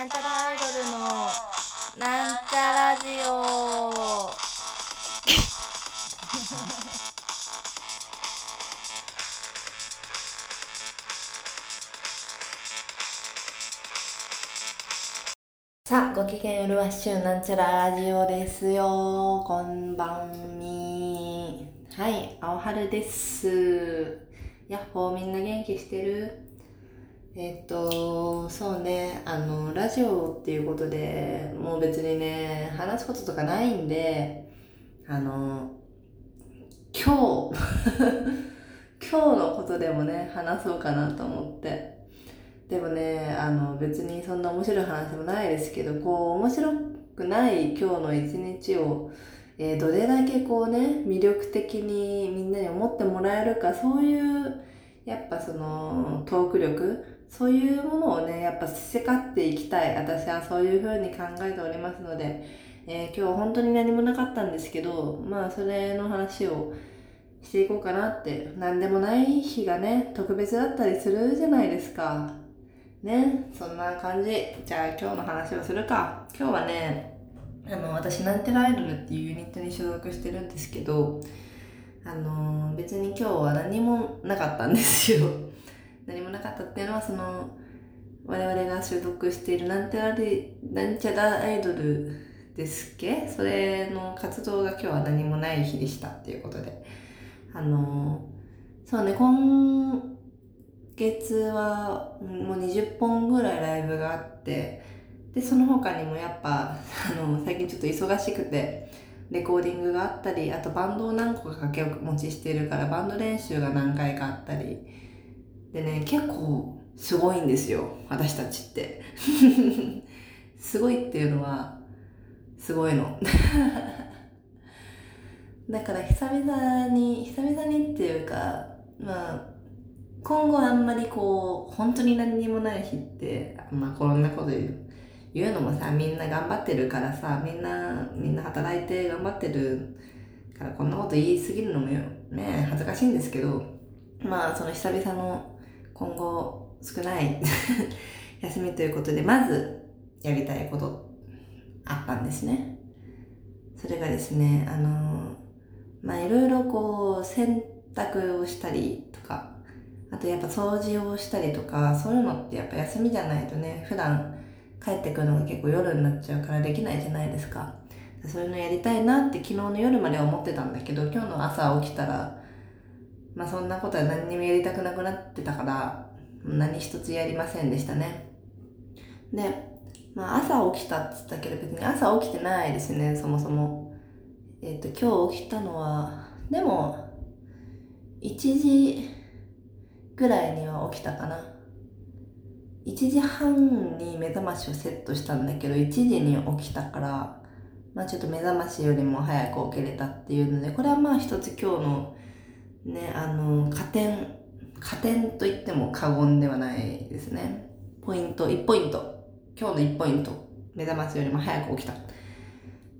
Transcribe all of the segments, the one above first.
なんちゃらアイドルのなんちゃラジオ さあ、ご機嫌よろわしゅうなんちゃらラジオですよ。こんばんみ。はい、青春です。やっほーみんな元気してる？えっと、そうね、あの、ラジオっていうことで、もう別にね、話すこととかないんで、あの、今日、今日のことでもね、話そうかなと思って。でもね、あの、別にそんな面白い話もないですけど、こう、面白くない今日の一日を、えーどれだけこうね、魅力的にみんなに思ってもらえるか、そういう、やっぱその、トーク力、そういうものをね、やっぱせかっていきたい。私はそういう風に考えておりますので、えー今日は本当に何もなかったんですけど、まあそれの話をしていこうかなって、何でもない日がね、特別だったりするじゃないですか。ね、そんな感じ。じゃあ今日の話をするか。今日はね、あの、私、なんてらアイドルっていうユニットに所属してるんですけど、あの、別に今日は何もなかったんですよ。何もなかったっていうのは、その、我々が所属しているなんてらり、なんちゃらアイドルですっけ？それの活動が今日は何もない日でしたっていうことで。あの、そうね、今月はもう20本ぐらいライブがあって、で、その他にもやっぱ、あの、最近ちょっと忙しくて、レコーディングがあったり、あとバンドを何個か掛け持ちしてるから、バンド練習が何回かあったり、でね、結構すごいんですよ、私たちって。すごいっていうのは、すごいの。だから久々に、久々にっていうか、まあ、今後あんまりこう、本当に何にもない日って、まあこんなこと言う。言うのもさ、みんな頑張ってるからさ、みんな、みんな働いて頑張ってるから、こんなこと言い過ぎるのもよ、ね、恥ずかしいんですけど、まあその久々の今後少ない 休みということで、まずやりたいことあったんですね。それがですね、あの、まあいろいろこう洗濯をしたりとか、あとやっぱ掃除をしたりとか、そういうのってやっぱ休みじゃないとね、普段帰ってくるのが結構夜になっちゃうからできないじゃないですか。そういうのやりたいなって昨日の夜までは思ってたんだけど、今日の朝起きたら、まあそんなことは何にもやりたくなくなってたから、何一つやりませんでしたね。で、まあ朝起きたっつったけど別に朝起きてないですね、そもそも。えっ、と、今日起きたのは、でも、1時ぐらいには起きたかな。1時半に目覚ましをセットしたんだけど、1時に起きたから、まあちょっと目覚ましよりも早く起きれたっていうので、これはまあ一つ今日のね、あの、加点、加点と言っても過言ではないですね。ポイント、1ポイント。今日の1ポイント。目覚ましよりも早く起きた。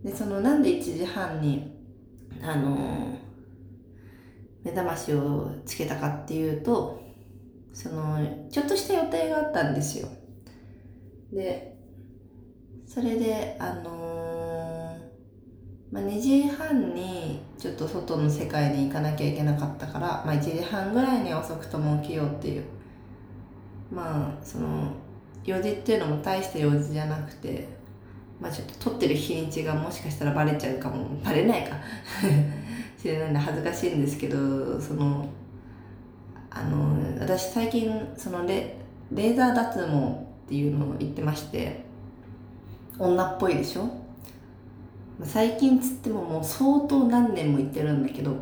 で、そのなんで1時半に、あの、目覚ましをつけたかっていうと、その、ちょっとした予定があったんですよ。で、それで、あのーまあ、2時半にちょっと外の世界に行かなきゃいけなかったから、まあ、1時半ぐらいに遅くとも起きようっていう。まあ、その、用事っていうのも大した用事じゃなくて、まあちょっと撮ってる日にちがもしかしたらバレちゃうかも、バレないか。知れないんで恥ずかしいんですけど、その、あの、私最近、そのレ、レーザー脱毛っていうのを言ってまして、女っぽいでしょ？最近つってももう相当何年も言ってるんだけど、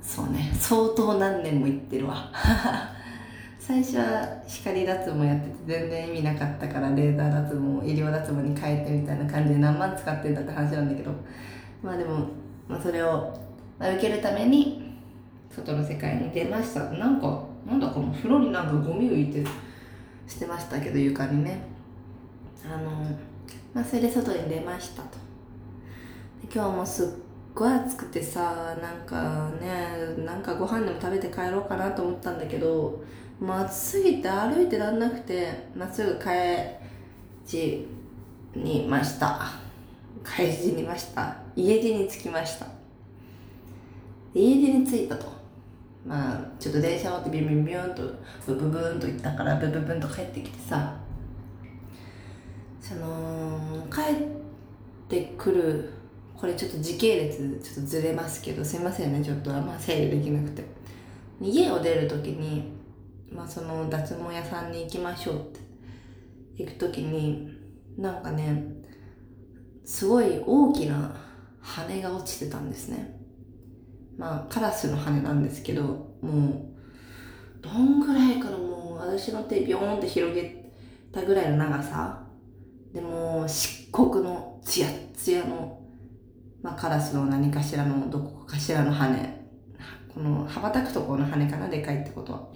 そうね、相当何年も言ってるわ。最初は光脱毛やってて全然意味なかったからレーザー脱毛医療脱毛に変えてみたいな感じで何万使ってんだって話なんだけどまあでも、まあ、それを、受けるために外の世界に出ましたなんかなんだこの風呂になんかゴミ浮いてしてましたけど床にねあのまあそれで外に出ましたと。で今日もすっごい暑くてさなんかねなんかご飯でも食べて帰ろうかなと思ったんだけどもう暑すぎて歩いてらんなくて、まっすぐ帰りにました。帰りにいました。家路に着きました。家路に着いたと。まあちょっと電車乗ってビュンビュンビュンとブブブーンと行ったからブブブンと帰ってきてさその帰ってくるこれちょっと時系列ちょっとずれますけどすいませんねちょっとあんま整理できなくて。家を出る時に、まあ、その脱毛屋さんに行きましょうって。行く時になんかねすごい大きな羽が落ちてたんですね。まあカラスの羽なんですけどもうどんぐらいからもう私の手ビョーンって広げたぐらいの長さ。でも漆黒のツヤツヤの、まあ、カラスの何かしらのどこかしらの羽。この羽ばたくところの羽かなでかいってことは。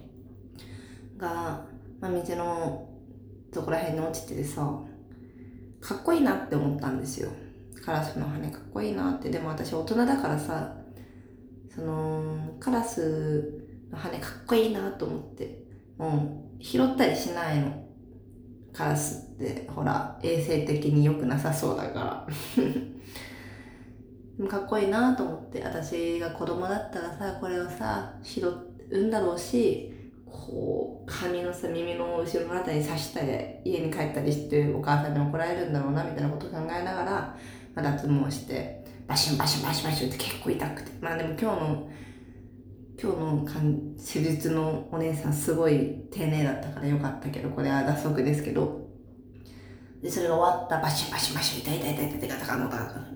が、まあ、道のとこら辺に落ちててさかっこいいなって思ったんですよ。カラスの羽。かっこいいなって。でも私大人だからさそのカラスの羽かっこいいなと思ってもう拾ったりしないの。カラスってほら衛生的に良くなさそうだから。かっこいいなと思って私が子供だったらさこれをさ拾うんだろうしこう髪のさ耳の後ろのあたりに刺して家に帰ったりしてお母さんに怒られるんだろうなみたいなことを考えながら、まあ、脱毛してバシンバシンバシンバシンって結構痛くて。まあでも今日の今日の施術のお姉さんすごい丁寧だったからよかったけどこれは脱足ですけど。でそれが終わった。バシンバシンバシ痛い痛い痛い痛いガタガタガタ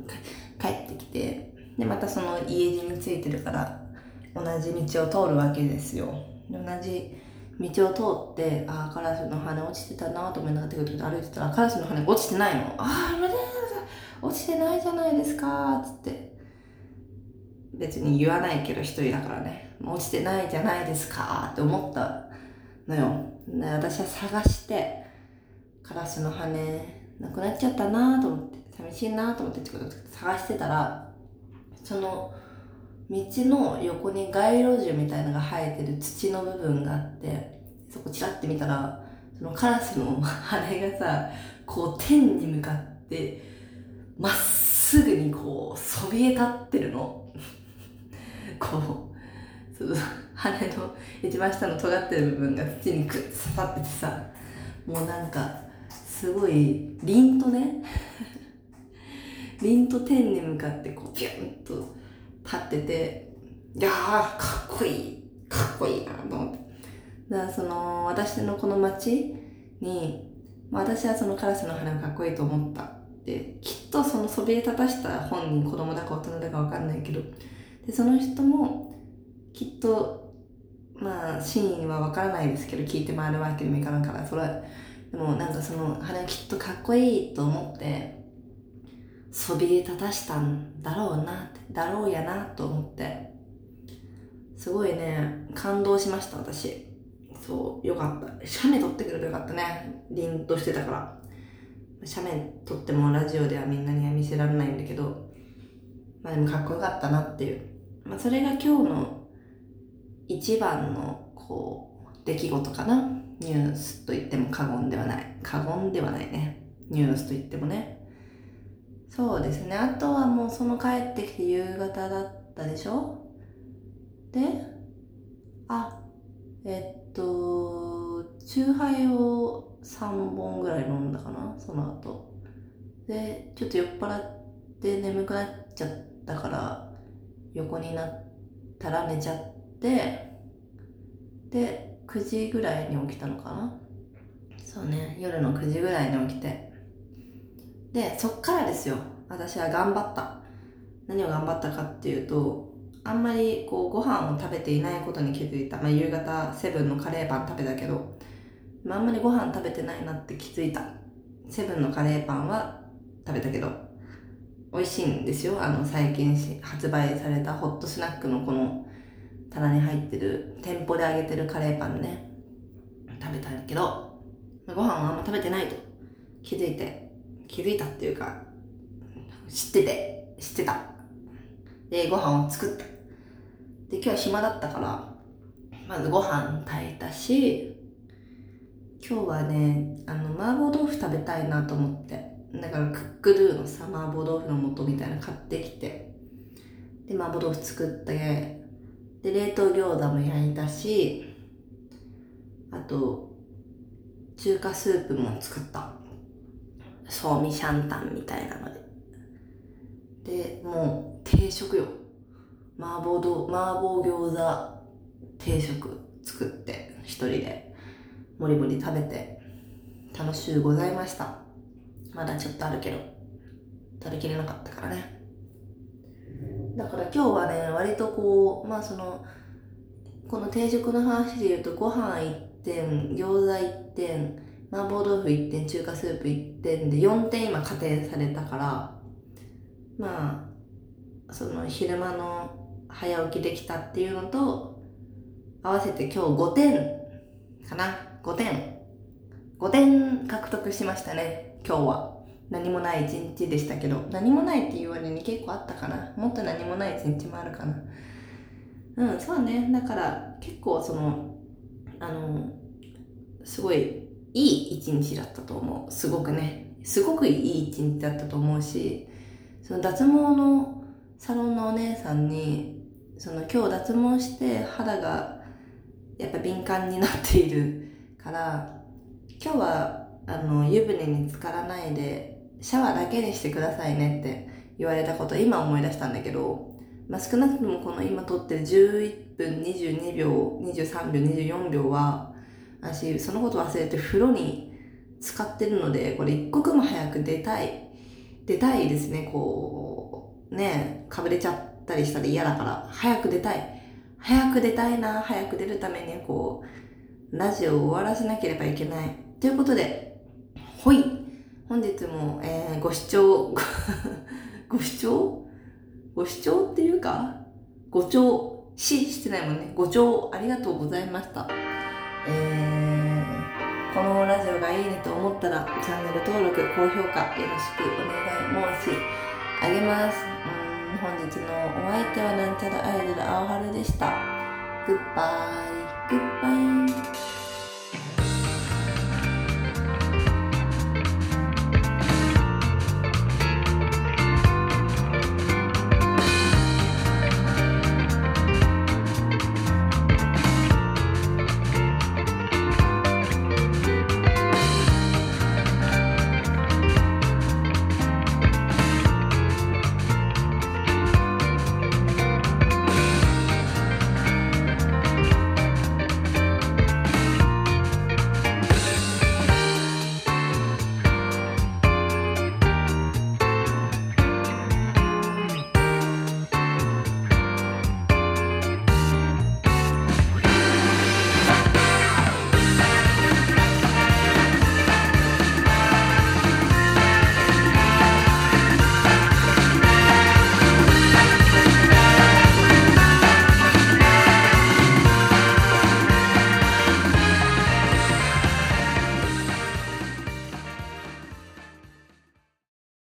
帰ってきてでまたその家路についてるから同じ道を通るわけですよ同じ道を通ってああカラスの羽落ちてたなと思いながら歩いてたらカラスの羽落ちてないのああ落ちてないじゃないですかつって別に言わないけど一人だからね落ちてないじゃないですかって思ったのよ。で私は探してカラスの羽なくなっちゃったなと思って寂しいなと思って探してたらその道の横に街路樹みたいなのが生えてる土の部分があってそこチラッて見たらそのカラスの羽がさこう天に向かってまっすぐにこうそびえ立ってるの。こうその羽の一番下の尖ってる部分が土にくっ刺さっててさもうなんかすごい凛とね凛と天に向かってこうピュンと立ってていやーかっこいいかっこいいなと思って。だからその私のこの街に私はそのカラスの花がかっこいいと思ったってきっとそのそびえ立たした本人子供だか大人だか分かんないけどでその人もきっとまあ真意は分からないですけど聞いて回るわけにもいかないからそれはでもなんかその花きっとかっこいいと思ってそびえ立たしたんだろうなだろうやなと思ってすごいね感動しました私。そうよかった。写メ撮ってくればよかったね。凛としてたから。写メ撮ってもラジオではみんなには見せられないんだけどまあでもかっこよかったなっていう。まあそれが今日の一番のこう出来事かな？ニュースと言っても過言ではない。過言ではないね。ニュースと言ってもね。そうですね。あとはもうその帰ってきて夕方だったでしょ？であえっとチューハイを3本ぐらい飲んだかな？その後。でちょっと酔っ払って眠くなっちゃったから横になったら寝ちゃってで9時ぐらいに起きたのかな？そうね夜の9時ぐらいに起きて。でそっからですよ。私は頑張った。何を頑張ったかっていうとあんまりこうご飯を食べていないことに気づいた、まあ、夕方セブンのカレーパン食べたけど、まあ、あんまりご飯食べてないなって気づいた。セブンのカレーパンは食べたけど美味しいんですよ。あの最近発売されたホットスナックのこの棚に入ってる店舗で揚げてるカレーパンね食べたんだけどご飯はあんま食べてないと。気づいて気づいたっていうか知ってて知ってた。でご飯を作った。で今日は暇だったからまずご飯炊いたし、今日はね、あの、麻婆豆腐食べたいなと思って。だから、クックドゥのさ、麻婆豆腐の素みたいなの買ってきて、で、麻婆豆腐作って、で、冷凍餃子も焼いたし、あと、中華スープも作った。そうみシャンタンみたいなので。で、もう定食よ。麻婆豆麻婆餃子定食作って一人でもりもり食べて楽しゅうございました。まだちょっとあるけど食べきれなかったからね。だから今日はね、割とこう、まあその、この定食の話で言うとご飯1点、餃子1点、麻婆豆腐1点、中華スープ1点で4点今加点されたから、まあ、その昼間の早起きできたっていうのと、合わせて今日5点かな ?5 点。5点獲得しましたね、今日は。何もない一日でしたけど、何もないっていう割に結構あったかな。もっと何もない一日もあるかな。うん、そうね。だから結構その、あの、すごいいい一日だったと思う。すごくね。すごくいい一日だったと思うし、その脱毛のサロンのお姉さんに、その今日脱毛して肌がやっぱ敏感になっているから今日はあの湯船に浸からないでシャワーだけにしてくださいねって言われたこと今思い出したんだけど、まあ、少なくともこの今撮ってる11分22秒23秒24秒は私そのこと忘れて風呂に使ってるのでこれ一刻も早く出たい出たいですねこうねかぶれちゃったりしたら嫌だから、早く出たい。早く出たいな、早く出るためにこう、ラジオを終わらせなければいけない。ということで、ほい。本日も、えー、ご視聴、ご視聴？ご視聴っていうか、ご聴、し、してないもんね。ご聴ありがとうございました。えー、このラジオがいいねと思ったら、チャンネル登録、高評価よろしくお願い申し上げます。うん本日のお相手はなんちゃらアイドル青春でした。グッバイ、グッバイ。